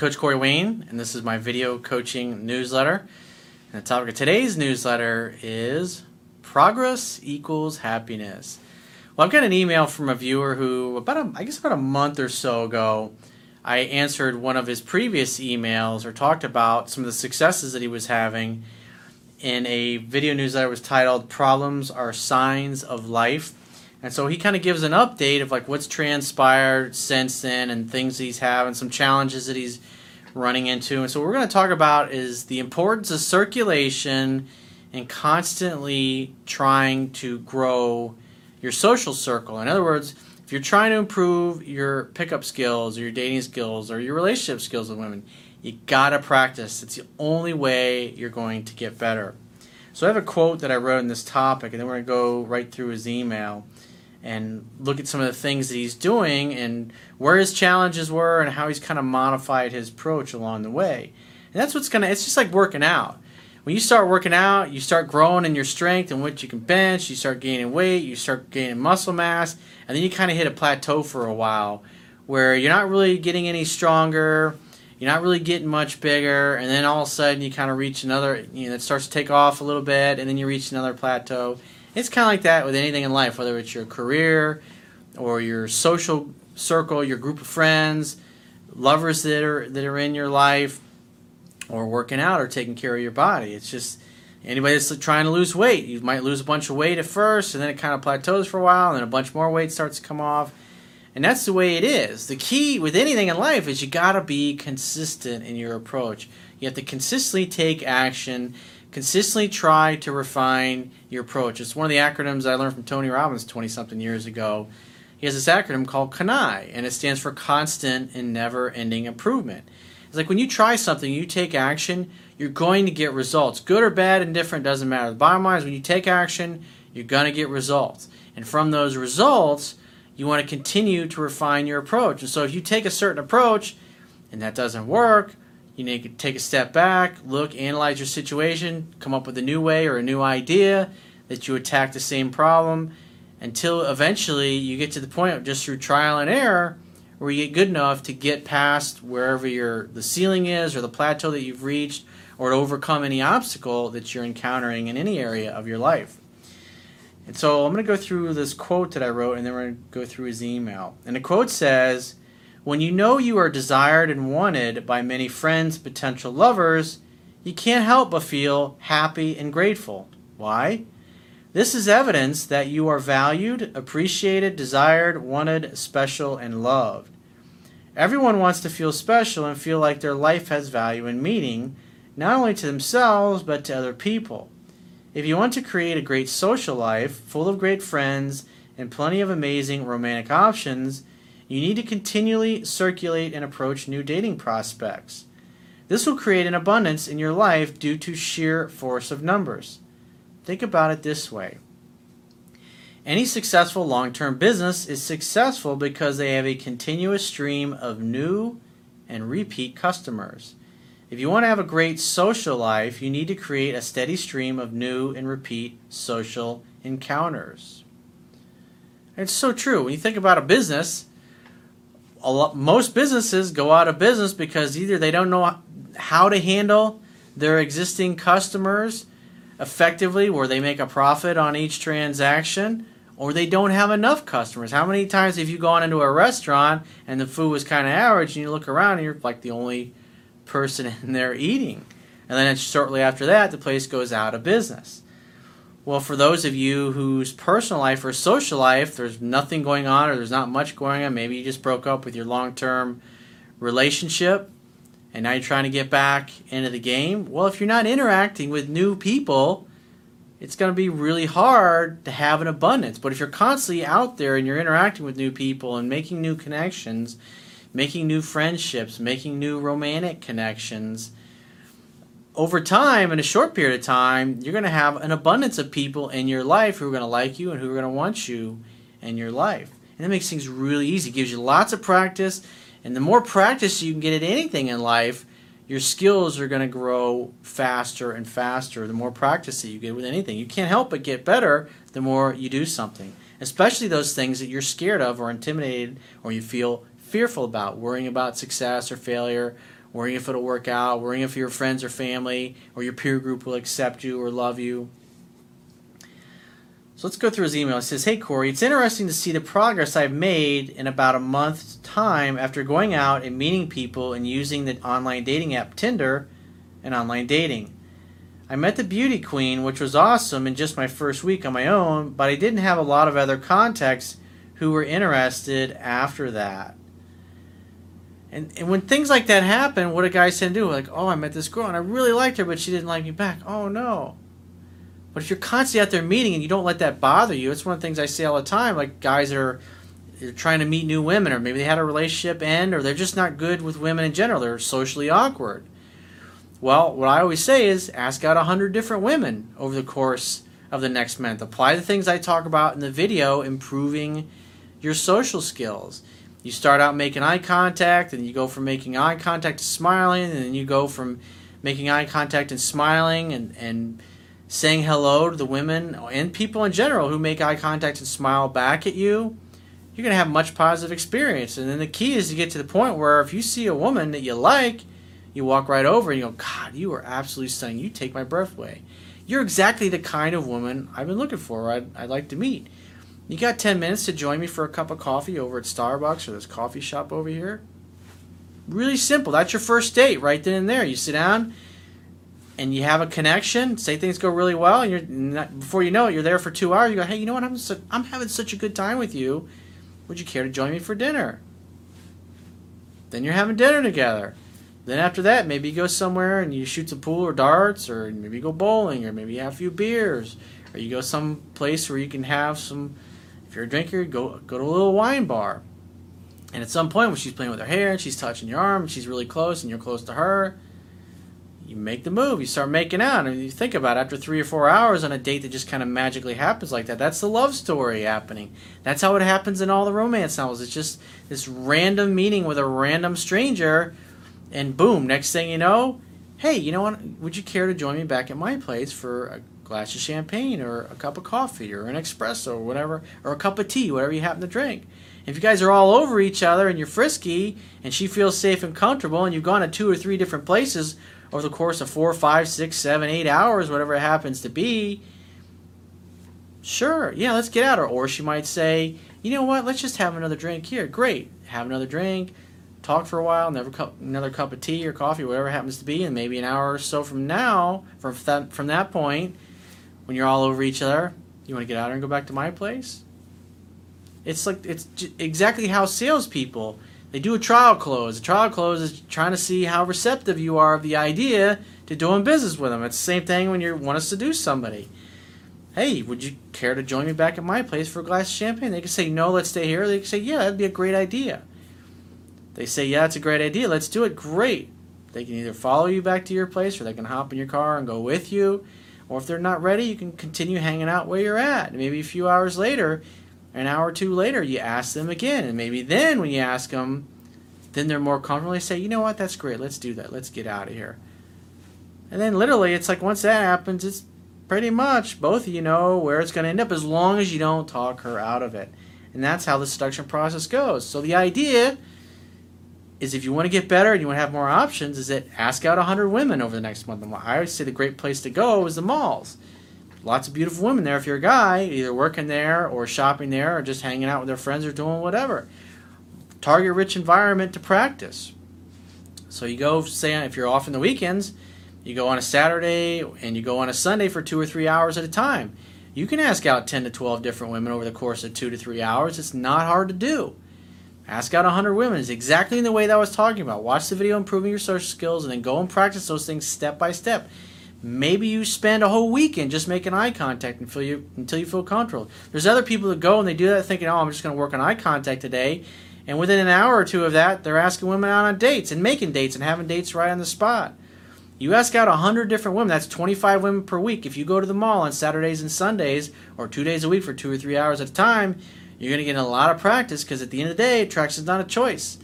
Coach Corey Wayne, and this is my video coaching newsletter. And the topic of today's newsletter is progress equals happiness. Well, I've got an email from a viewer who, about a, I guess about a month or so ago, I answered one of his previous emails or talked about some of the successes that he was having in a video newsletter was titled "Problems Are Signs of Life." And so he kind of gives an update of like what's transpired since then and things he's having, some challenges that he's running into. And so what we're going to talk about is the importance of circulation and constantly trying to grow your social circle. In other words, if you're trying to improve your pickup skills or your dating skills or your relationship skills with women, you got to practice. It's the only way you're going to get better. So I have a quote that I wrote in this topic, and then we're going to go right through his email and look at some of the things that he's doing and where his challenges were and how he's kind of modified his approach along the way. And that's what's going to, it's just like working out. When you start working out, you start growing in your strength and what you can bench, you start gaining weight, you start gaining muscle mass, and then you kind of hit a plateau for a while where you're not really getting any stronger, you're not really getting much bigger, and then all of a sudden you kind of reach another, you know, it starts to take off a little bit, and then you reach another plateau it's kind of like that with anything in life, whether it's your career or your social circle, your group of friends, lovers that are that are in your life, or working out or taking care of your body. It's just anybody that's trying to lose weight. You might lose a bunch of weight at first, and then it kind of plateaus for a while, and then a bunch more weight starts to come off. And that's the way it is. The key with anything in life is you got to be consistent in your approach. You have to consistently take action consistently try to refine your approach. It's one of the acronyms I learned from Tony Robbins 20 something years ago. He has this acronym called CANI, and it stands for Constant and Never Ending Improvement. It's like when you try something, you take action, you're going to get results. Good or bad, indifferent, doesn't matter. The bottom line is when you take action, you're going to get results. And from those results, you want to continue to refine your approach. And so if you take a certain approach and that doesn't work, you need to take a step back, look, analyze your situation, come up with a new way or a new idea that you attack the same problem until eventually you get to the point of just through trial and error where you get good enough to get past wherever your the ceiling is or the plateau that you've reached or to overcome any obstacle that you're encountering in any area of your life. And so I'm going to go through this quote that I wrote and then we're going to go through his email. And the quote says, when you know you are desired and wanted by many friends, potential lovers, you can't help but feel happy and grateful. Why? This is evidence that you are valued, appreciated, desired, wanted, special, and loved. Everyone wants to feel special and feel like their life has value and meaning, not only to themselves, but to other people. If you want to create a great social life, full of great friends, and plenty of amazing romantic options, you need to continually circulate and approach new dating prospects. This will create an abundance in your life due to sheer force of numbers. Think about it this way any successful long term business is successful because they have a continuous stream of new and repeat customers. If you want to have a great social life, you need to create a steady stream of new and repeat social encounters. It's so true. When you think about a business, a lot, most businesses go out of business because either they don't know how to handle their existing customers effectively where they make a profit on each transaction or they don't have enough customers. How many times have you gone into a restaurant and the food was kind of average and you look around and you're like the only person in there eating? And then shortly after that, the place goes out of business. Well, for those of you whose personal life or social life, there's nothing going on or there's not much going on, maybe you just broke up with your long term relationship and now you're trying to get back into the game. Well, if you're not interacting with new people, it's going to be really hard to have an abundance. But if you're constantly out there and you're interacting with new people and making new connections, making new friendships, making new romantic connections, over time, in a short period of time, you're going to have an abundance of people in your life who are going to like you and who are going to want you in your life. And that makes things really easy. It gives you lots of practice. And the more practice you can get at anything in life, your skills are going to grow faster and faster the more practice that you get with anything. You can't help but get better the more you do something, especially those things that you're scared of or intimidated or you feel fearful about, worrying about success or failure worrying if it'll work out, worrying if your friends or family or your peer group will accept you or love you. So let's go through his email. He says, Hey Corey, it's interesting to see the progress I've made in about a month's time after going out and meeting people and using the online dating app Tinder and online dating. I met the beauty queen, which was awesome in just my first week on my own, but I didn't have a lot of other contacts who were interested after that. And, and when things like that happen, what do guys tend to do? Like, oh, I met this girl and I really liked her, but she didn't like me back. Oh, no. But if you're constantly out there meeting and you don't let that bother you, it's one of the things I say all the time. Like guys are trying to meet new women, or maybe they had a relationship end, or they're just not good with women in general. They're socially awkward. Well, what I always say is ask out a hundred different women over the course of the next month. Apply the things I talk about in the video, improving your social skills. You start out making eye contact, and you go from making eye contact to smiling, and then you go from making eye contact and smiling and, and saying hello to the women and people in general who make eye contact and smile back at you, you're going to have much positive experience. And then the key is to get to the point where if you see a woman that you like, you walk right over and you go, God, you are absolutely stunning. You take my breath away. You're exactly the kind of woman I've been looking for, I'd, I'd like to meet. You got 10 minutes to join me for a cup of coffee over at Starbucks or this coffee shop over here? Really simple. That's your first date right then and there. You sit down, and you have a connection, say things go really well, and you're not, before you know it, you're there for two hours. You go, hey, you know what? I'm I'm having such a good time with you. Would you care to join me for dinner? Then you're having dinner together. Then after that, maybe you go somewhere and you shoot some pool or darts, or maybe you go bowling, or maybe you have a few beers, or you go some place where you can have some. If you're a drinker, go go to a little wine bar. And at some point, when she's playing with her hair and she's touching your arm, and she's really close, and you're close to her, you make the move. You start making out, and you think about it, after three or four hours on a date that just kind of magically happens like that. That's the love story happening. That's how it happens in all the romance novels. It's just this random meeting with a random stranger, and boom, next thing you know, hey, you know what? Would you care to join me back at my place for a glass of champagne or a cup of coffee or an espresso or whatever, or a cup of tea, whatever you happen to drink? If you guys are all over each other and you're frisky and she feels safe and comfortable and you've gone to two or three different places over the course of four, five, six, seven, eight hours, whatever it happens to be, sure, yeah, let's get out. Or, or she might say, you know what, let's just have another drink here. Great, have another drink, talk for a while, another cup, another cup of tea or coffee, whatever happens to be, and maybe an hour or so from now, from from that point, when you're all over each other, you want to get out and go back to my place? It's like it's exactly how salespeople they do a trial close. A trial close is trying to see how receptive you are of the idea to doing business with them. It's the same thing when you want to seduce somebody. Hey, would you care to join me back at my place for a glass of champagne? They can say, no, let's stay here. They can say, yeah, that'd be a great idea. They say, yeah, it's a great idea. Let's do it. Great. They can either follow you back to your place or they can hop in your car and go with you. Or if they're not ready, you can continue hanging out where you're at. Maybe a few hours later, an hour or two later, you ask them again, and maybe then when you ask them, then they're more comfortable. They say, you know what, that's great. Let's do that. Let's get out of here. And then literally, it's like once that happens, it's pretty much both of you know where it's going to end up as long as you don't talk her out of it. And that's how the seduction process goes. So the idea is if you want to get better and you want to have more options, is that ask out 100 women over the next month. I would say the great place to go is the malls lots of beautiful women there if you're a guy, either working there or shopping there or just hanging out with their friends or doing whatever. Target rich environment to practice. So you go, say, if you're off in the weekends, you go on a Saturday and you go on a Sunday for two or three hours at a time. You can ask out 10 to 12 different women over the course of two to three hours. It's not hard to do. Ask out 100 women is exactly in the way that I was talking about. Watch the video improving your social skills and then go and practice those things step by step. Maybe you spend a whole weekend just making eye contact until you until you feel comfortable. There's other people that go and they do that thinking, "Oh, I'm just going to work on eye contact today," and within an hour or two of that, they're asking women out on dates and making dates and having dates right on the spot. You ask out 100 different women, that's 25 women per week. If you go to the mall on Saturdays and Sundays, or two days a week for two or three hours at a time, you're going to get a lot of practice because at the end of the day, attraction is not a choice.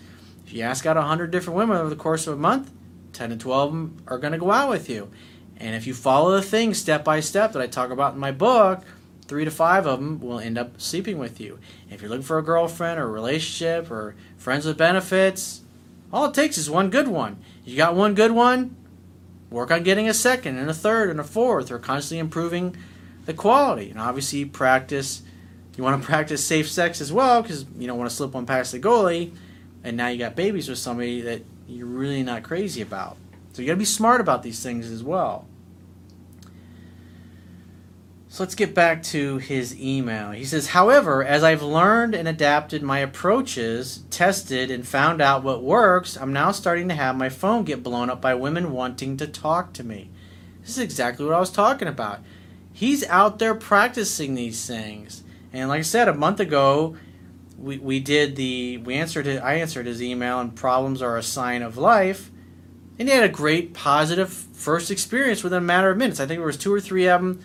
If you ask out 100 different women over the course of a month, 10 to 12 of them are going to go out with you. And if you follow the things step by step that I talk about in my book, three to five of them will end up sleeping with you. If you're looking for a girlfriend or a relationship or friends with benefits, All it takes is one good one. You got one good one, work on getting a second and a third and a fourth, or constantly improving the quality. And obviously, practice. You want to practice safe sex as well because you don't want to slip one past the goalie. And now you got babies with somebody that you're really not crazy about. So you got to be smart about these things as well. So let's get back to his email. He says, However, as I've learned and adapted my approaches, tested, and found out what works, I'm now starting to have my phone get blown up by women wanting to talk to me. This is exactly what I was talking about. He's out there practicing these things. And like I said, a month ago, we, we did the we answered it I answered his email and problems are a sign of life. And he had a great positive first experience within a matter of minutes. I think there was two or three of them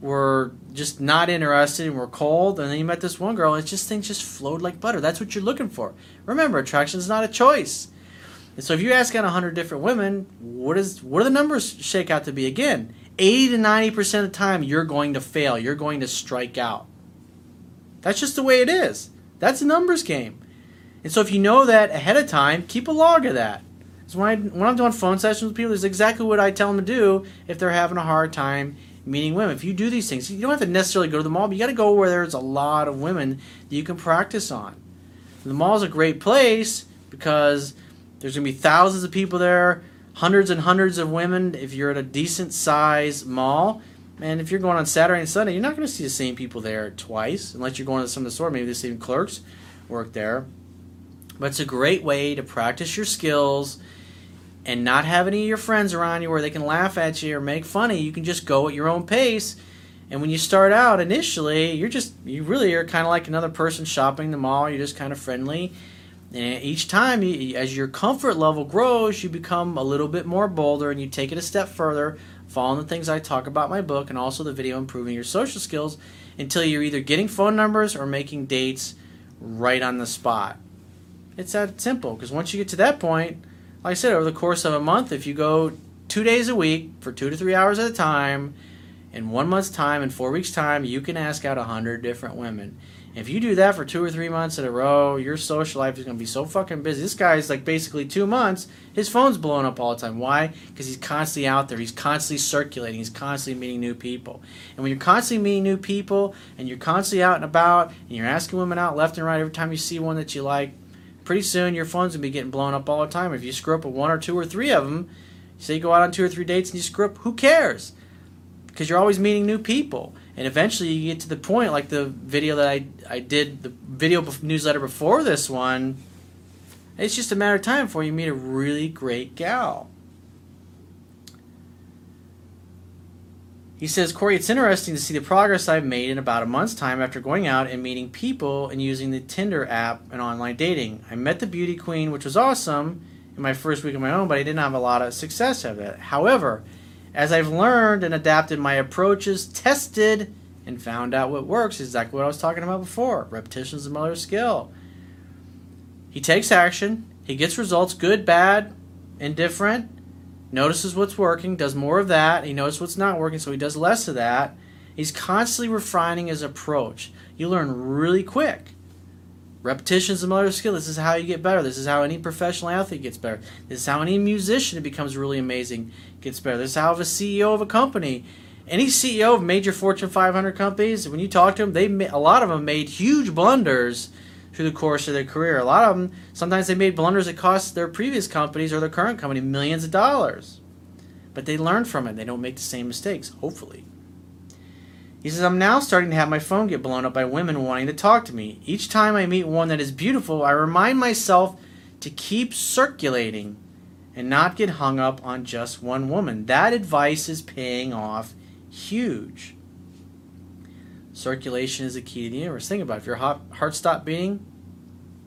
were just not interested and were cold. And then you met this one girl, and just things just flowed like butter. That's what you're looking for. Remember, attraction is not a choice. And so if you ask out hundred different women, what is what do the numbers shake out to be? Again, eighty to ninety percent of the time you're going to fail. You're going to strike out. That's just the way it is. That's a numbers game. And so if you know that ahead of time, keep a log of that. So when, I, when I'm doing phone sessions with people, it's exactly what I tell them to do if they're having a hard time meeting women. If you do these things, you don't have to necessarily go to the mall, but you got to go where there's a lot of women that you can practice on. The mall is a great place because there's going to be thousands of people there, hundreds and hundreds of women if you're at a decent size mall. And if you're going on Saturday and Sunday, you're not going to see the same people there twice, unless you're going to some of the store. Maybe the same clerks work there. But it's a great way to practice your skills and not have any of your friends around you where they can laugh at you or make fun of you. You can just go at your own pace. And when you start out initially, you're just, you really are kind of like another person shopping the mall. You're just kind of friendly. And each time, you, as your comfort level grows, you become a little bit more bolder and you take it a step further, following the things I talk about my book and also the video improving your social skills until you're either getting phone numbers or making dates right on the spot. It's that simple because once you get to that point, like I said, over the course of a month, if you go two days a week for two to three hours at a time, in one month's time, in four weeks' time, you can ask out a hundred different women. If you do that for two or three months in a row, your social life is going to be so fucking busy. This guy's like basically two months, his phone's blowing up all the time. Why? Because he's constantly out there. He's constantly circulating. He's constantly meeting new people. And when you're constantly meeting new people and you're constantly out and about and you're asking women out left and right every time you see one that you like, pretty soon your phone's gonna be getting blown up all the time. If you screw up with one or two or three of them, say you go out on two or three dates and you screw up, who cares? Because you're always meeting new people, and eventually you get to the point, like the video that I I did, the video newsletter before this one. It's just a matter of time before you meet a really great gal. He says, Corey, it's interesting to see the progress I've made in about a month's time after going out and meeting people and using the Tinder app and online dating. I met the beauty queen, which was awesome in my first week of my own, but I didn't have a lot of success of it. However, as I've learned and adapted my approaches, tested, and found out what works, exactly what I was talking about before. Repetition is the mother of skill. He takes action, he gets results, good, bad, indifferent notices what's working, does more of that. He notices what's not working, so he does less of that. He's constantly refining his approach. You learn really quick. Repetition is the mother skill. This is how you get better. This is how any professional athlete gets better. This is how any musician becomes really amazing gets better. This is how a CEO of a company, any CEO of major Fortune 500 companies, when you talk to them, they a lot of them made huge blunders through the course of their career. A lot of them, sometimes they made blunders that cost their previous companies or their current company millions of dollars. But they learn from it. They don't make the same mistakes, hopefully. He says, I'm now starting to have my phone get blown up by women wanting to talk to me. Each time I meet one that is beautiful, I remind myself to keep circulating and not get hung up on just one woman. That advice is paying off huge. Circulation is the key to the universe. Think about it. If your heart stopped beating,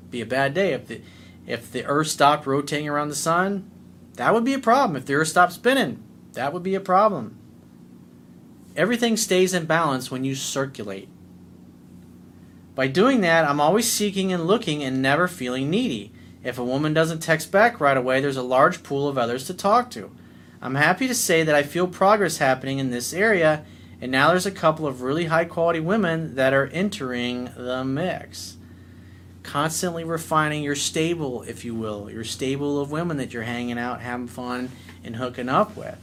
be a bad day. If the if the Earth stopped rotating around the sun, that would be a problem. If the Earth stopped spinning, that would be a problem. Everything stays in balance when you circulate. By doing that, I'm always seeking and looking and never feeling needy. If a woman doesn't text back right away, there's a large pool of others to talk to. I'm happy to say that I feel progress happening in this area and now there's a couple of really high quality women that are entering the mix. constantly refining your stable, if you will, your stable of women that you're hanging out, having fun, and hooking up with.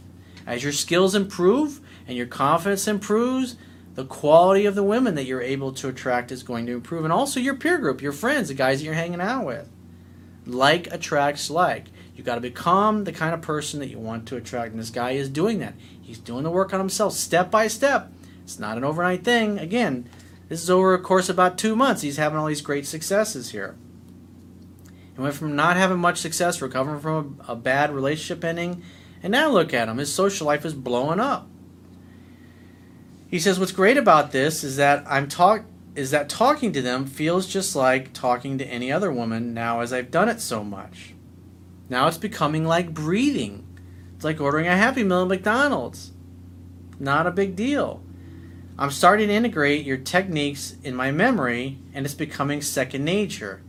As your skills improve and your confidence improves, the quality of the women that you're able to attract is going to improve. And also your peer group, your friends, the guys that you're hanging out with. Like attracts like. You got to become the kind of person that you want to attract. And this guy is doing that. He's doing the work on himself step by step. It's not an overnight thing. Again, this is over a course of about two months. He's having all these great successes here. He went from not having much success, recovering from a, a bad relationship ending, and now look at him. His social life is blowing up. He says, "What's great about this is that I'm talk is that talking to them feels just like talking to any other woman now as I've done it so much. Now it's becoming like breathing. It's like ordering a Happy Meal at McDonald's. Not a big deal. I'm starting to integrate your techniques in my memory and it's becoming second nature.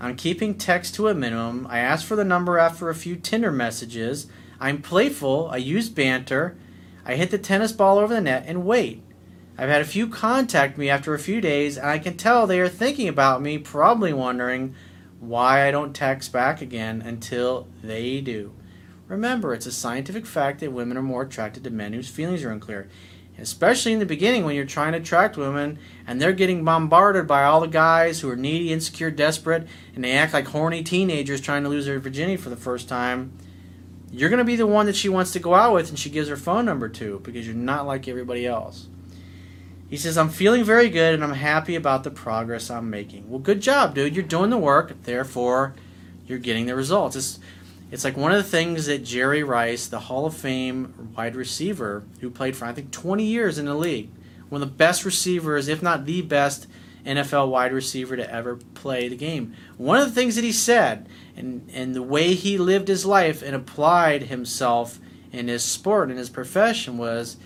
I'm keeping text to a minimum. I ask for the number after a few Tinder messages. I'm playful. I use banter. I hit the tennis ball over the net and wait. I've had a few contact me after a few days, and I can tell they are thinking about me, probably wondering why I don't text back again until they do. Remember, it's a scientific fact that women are more attracted to men whose feelings are unclear. Especially in the beginning when you're trying to attract women and they're getting bombarded by all the guys who are needy, insecure, desperate, and they act like horny teenagers trying to lose their virginity for the first time. You're going to be the one that she wants to go out with and she gives her phone number to because you're not like everybody else. He says, I'm feeling very good and I'm happy about the progress I'm making. Well, good job, dude. You're doing the work, therefore, you're getting the results. It's, it's like one of the things that Jerry Rice, the Hall of Fame wide receiver, who played for, I think, 20 years in the league, one of the best receivers, if not the best NFL wide receiver to ever play the game. One of the things that he said, and, and the way he lived his life and applied himself in his sport and his profession was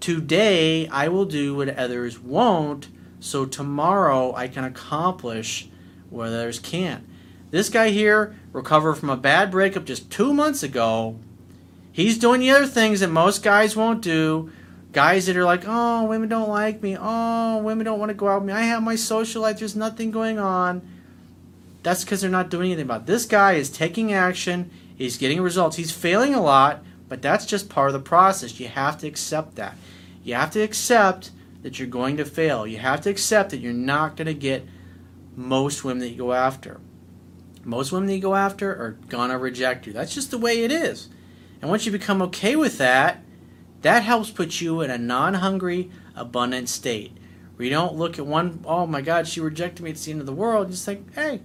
Today I will do what others won't, so tomorrow I can accomplish what others can't. This guy here recovered from a bad breakup just two months ago. He's doing the other things that most guys won't do. Guys that are like, oh, women don't like me. Oh, women don't want to go out with me. I have my social life. There's nothing going on. That's because they're not doing anything about it. This guy is taking action. He's getting results. He's failing a lot, but that's just part of the process. You have to accept that. You have to accept that you're going to fail. You have to accept that you're not going to get most women that you go after. Most women that you go after are going to reject you. That's just the way it is. And once you become okay with that, that helps put you in a non hungry, abundant state. Where you don't look at one, oh my God, she rejected me, it's the end of the world. Just like, hey,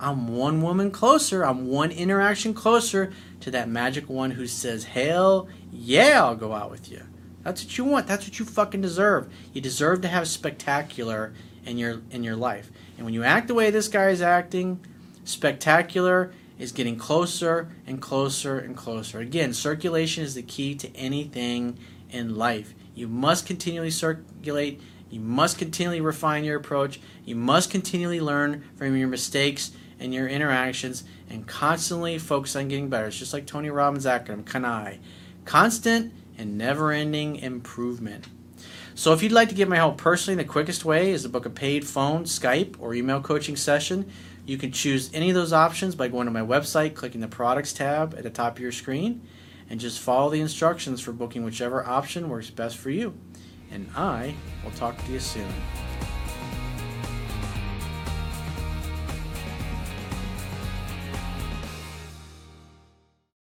I'm one woman closer. I'm one interaction closer to that magic one who says, hell yeah, I'll go out with you. That's what you want. That's what you fucking deserve. You deserve to have spectacular in your in your life. And when you act the way this guy is acting, spectacular is getting closer and closer and closer. Again, circulation is the key to anything in life. You must continually circulate. You must continually refine your approach. You must continually learn from your mistakes and your interactions and constantly focus on getting better. It's just like Tony Robbins' acronym, CANI. Constant and never ending improvement. So, if you'd like to get my help personally, the quickest way is to book a paid phone, Skype, or email coaching session. You can choose any of those options by going to my website, clicking the products tab at the top of your screen, and just follow the instructions for booking whichever option works best for you. And I will talk to you soon.